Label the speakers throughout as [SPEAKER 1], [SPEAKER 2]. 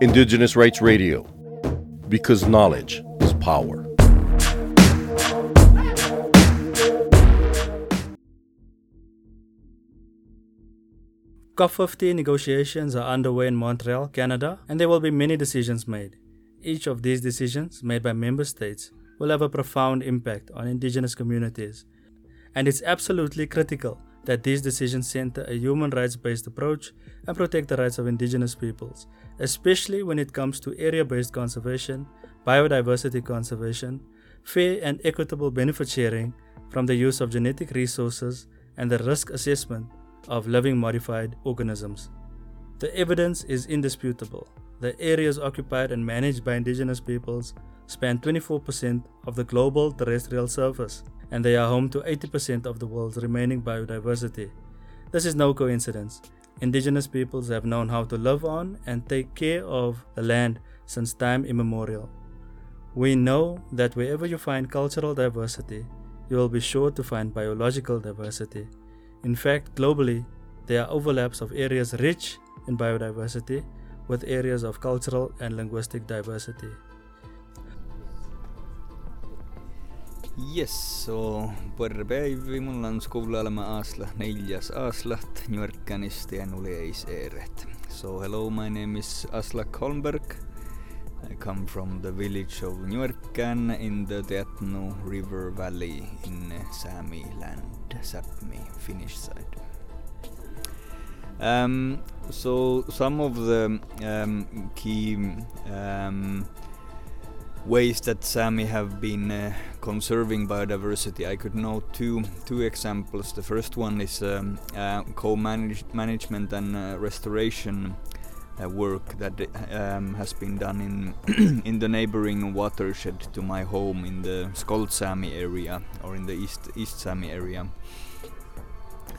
[SPEAKER 1] Indigenous Rights Radio, because knowledge is power.
[SPEAKER 2] COP15 negotiations are underway in Montreal, Canada, and there will be many decisions made. Each of these decisions, made by member states, will have a profound impact on Indigenous communities. And it's absolutely critical that these decisions center a human rights based approach and protect the rights of Indigenous peoples, especially when it comes to area based conservation, biodiversity conservation, fair and equitable benefit sharing from the use of genetic resources, and the risk assessment of living modified organisms. The evidence is indisputable. The areas occupied and managed by indigenous peoples span 24% of the global terrestrial surface, and they are home to 80% of the world's remaining biodiversity. This is no coincidence. Indigenous peoples have known how to live on and take care of the land since time immemorial. We know that wherever you find cultural diversity, you will be sure to find biological diversity. In fact, globally, there are overlaps of areas rich in biodiversity with areas of cultural and linguistic diversity.
[SPEAKER 3] Yes, so põrre päivi, mul on skoolaalema aasla neljas aastat Njörkanist ja nuleis eeret. So hello, my name is Aslak Holmberg. I come from the village of Njörkan in the Teatno River Valley in Sami land, Sapmi, Finnish side. Um, so some of the um, key um, ways that Sami have been uh, conserving biodiversity, I could note two two examples. The first one is um, uh, co-management and uh, restoration uh, work that um, has been done in in the neighboring watershed to my home in the Skolt Sami area or in the East East Sami area.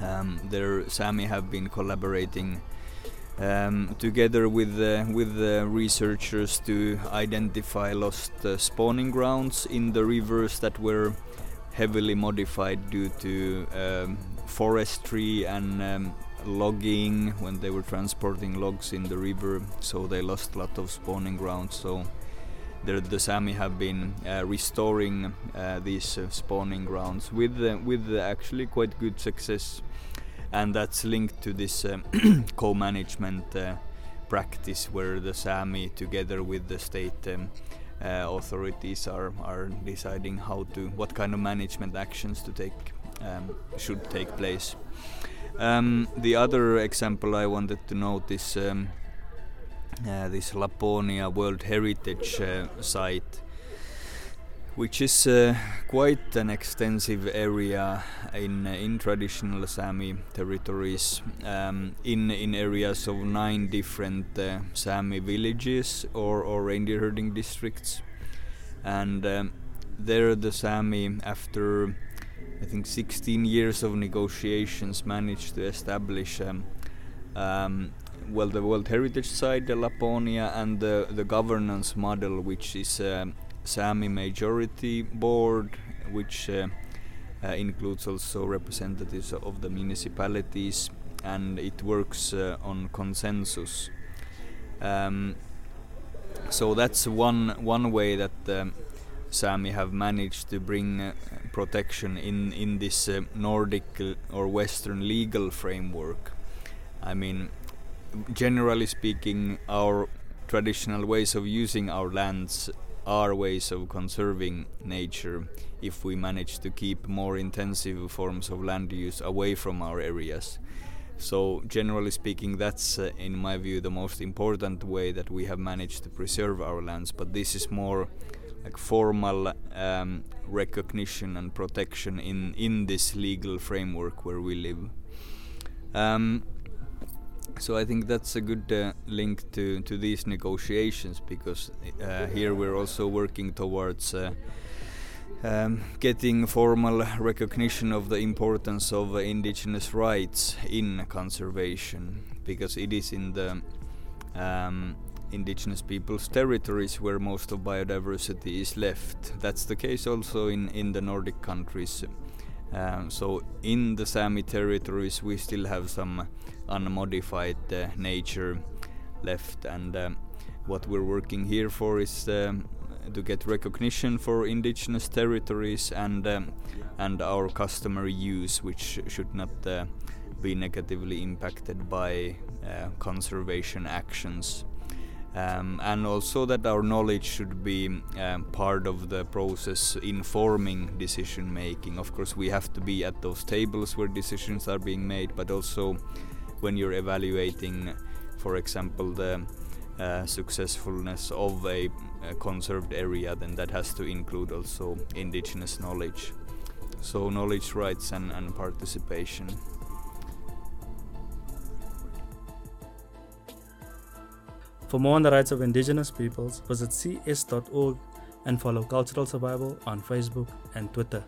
[SPEAKER 3] Um, there, Sami have been collaborating um, together with uh, with researchers to identify lost uh, spawning grounds in the rivers that were heavily modified due to um, forestry and um, logging when they were transporting logs in the river. So they lost a lot of spawning grounds. So the, the Sami have been uh, restoring uh, these uh, spawning grounds with uh, with actually quite good success and that's linked to this um, co-management uh, practice where the Sami together with the state um, uh, authorities are are deciding how to what kind of management actions to take um, should take place. Um, the other example I wanted to note is um, uh, this Laponia World Heritage uh, Site which is uh, quite an extensive area in uh, in traditional Sami territories, um, in in areas of nine different uh, Sami villages or or reindeer herding districts, and um, there the Sami after I think 16 years of negotiations managed to establish. Um, um, well, the World Heritage Site, the Laponia, and the, the governance model, which is um, Sami Majority Board, which uh, uh, includes also representatives of the municipalities, and it works uh, on consensus. Um, so that's one one way that um, Sami have managed to bring uh, protection in in this uh, Nordic or Western legal framework. I mean, generally speaking, our traditional ways of using our lands are ways of conserving nature if we manage to keep more intensive forms of land use away from our areas. So, generally speaking, that's, uh, in my view, the most important way that we have managed to preserve our lands. But this is more like formal um, recognition and protection in, in this legal framework where we live. Um, so I think that's a good uh, link to, to these negotiations because uh, here we're also working towards uh, um, getting formal recognition of the importance of indigenous rights in conservation because it is in the um, indigenous peoples' territories where most of biodiversity is left. That's the case also in, in the Nordic countries Um, so in the Sami territories, we still have some unmodified uh, nature left, and um, what we're working here for is um, to get recognition for indigenous territories and um, and our customary use, which should not uh, be negatively impacted by uh, conservation actions. Um, and also that our knowledge should be um, part of the process informing decision making. Of course, we have to be at those tables where decisions are being made, but also when you're evaluating, for example, the uh, successfulness of a, a, conserved area, then that has to include also indigenous knowledge. So, knowledge rights and, and participation.
[SPEAKER 2] For more on the rights of Indigenous peoples, visit cs.org and follow Cultural Survival on Facebook and Twitter.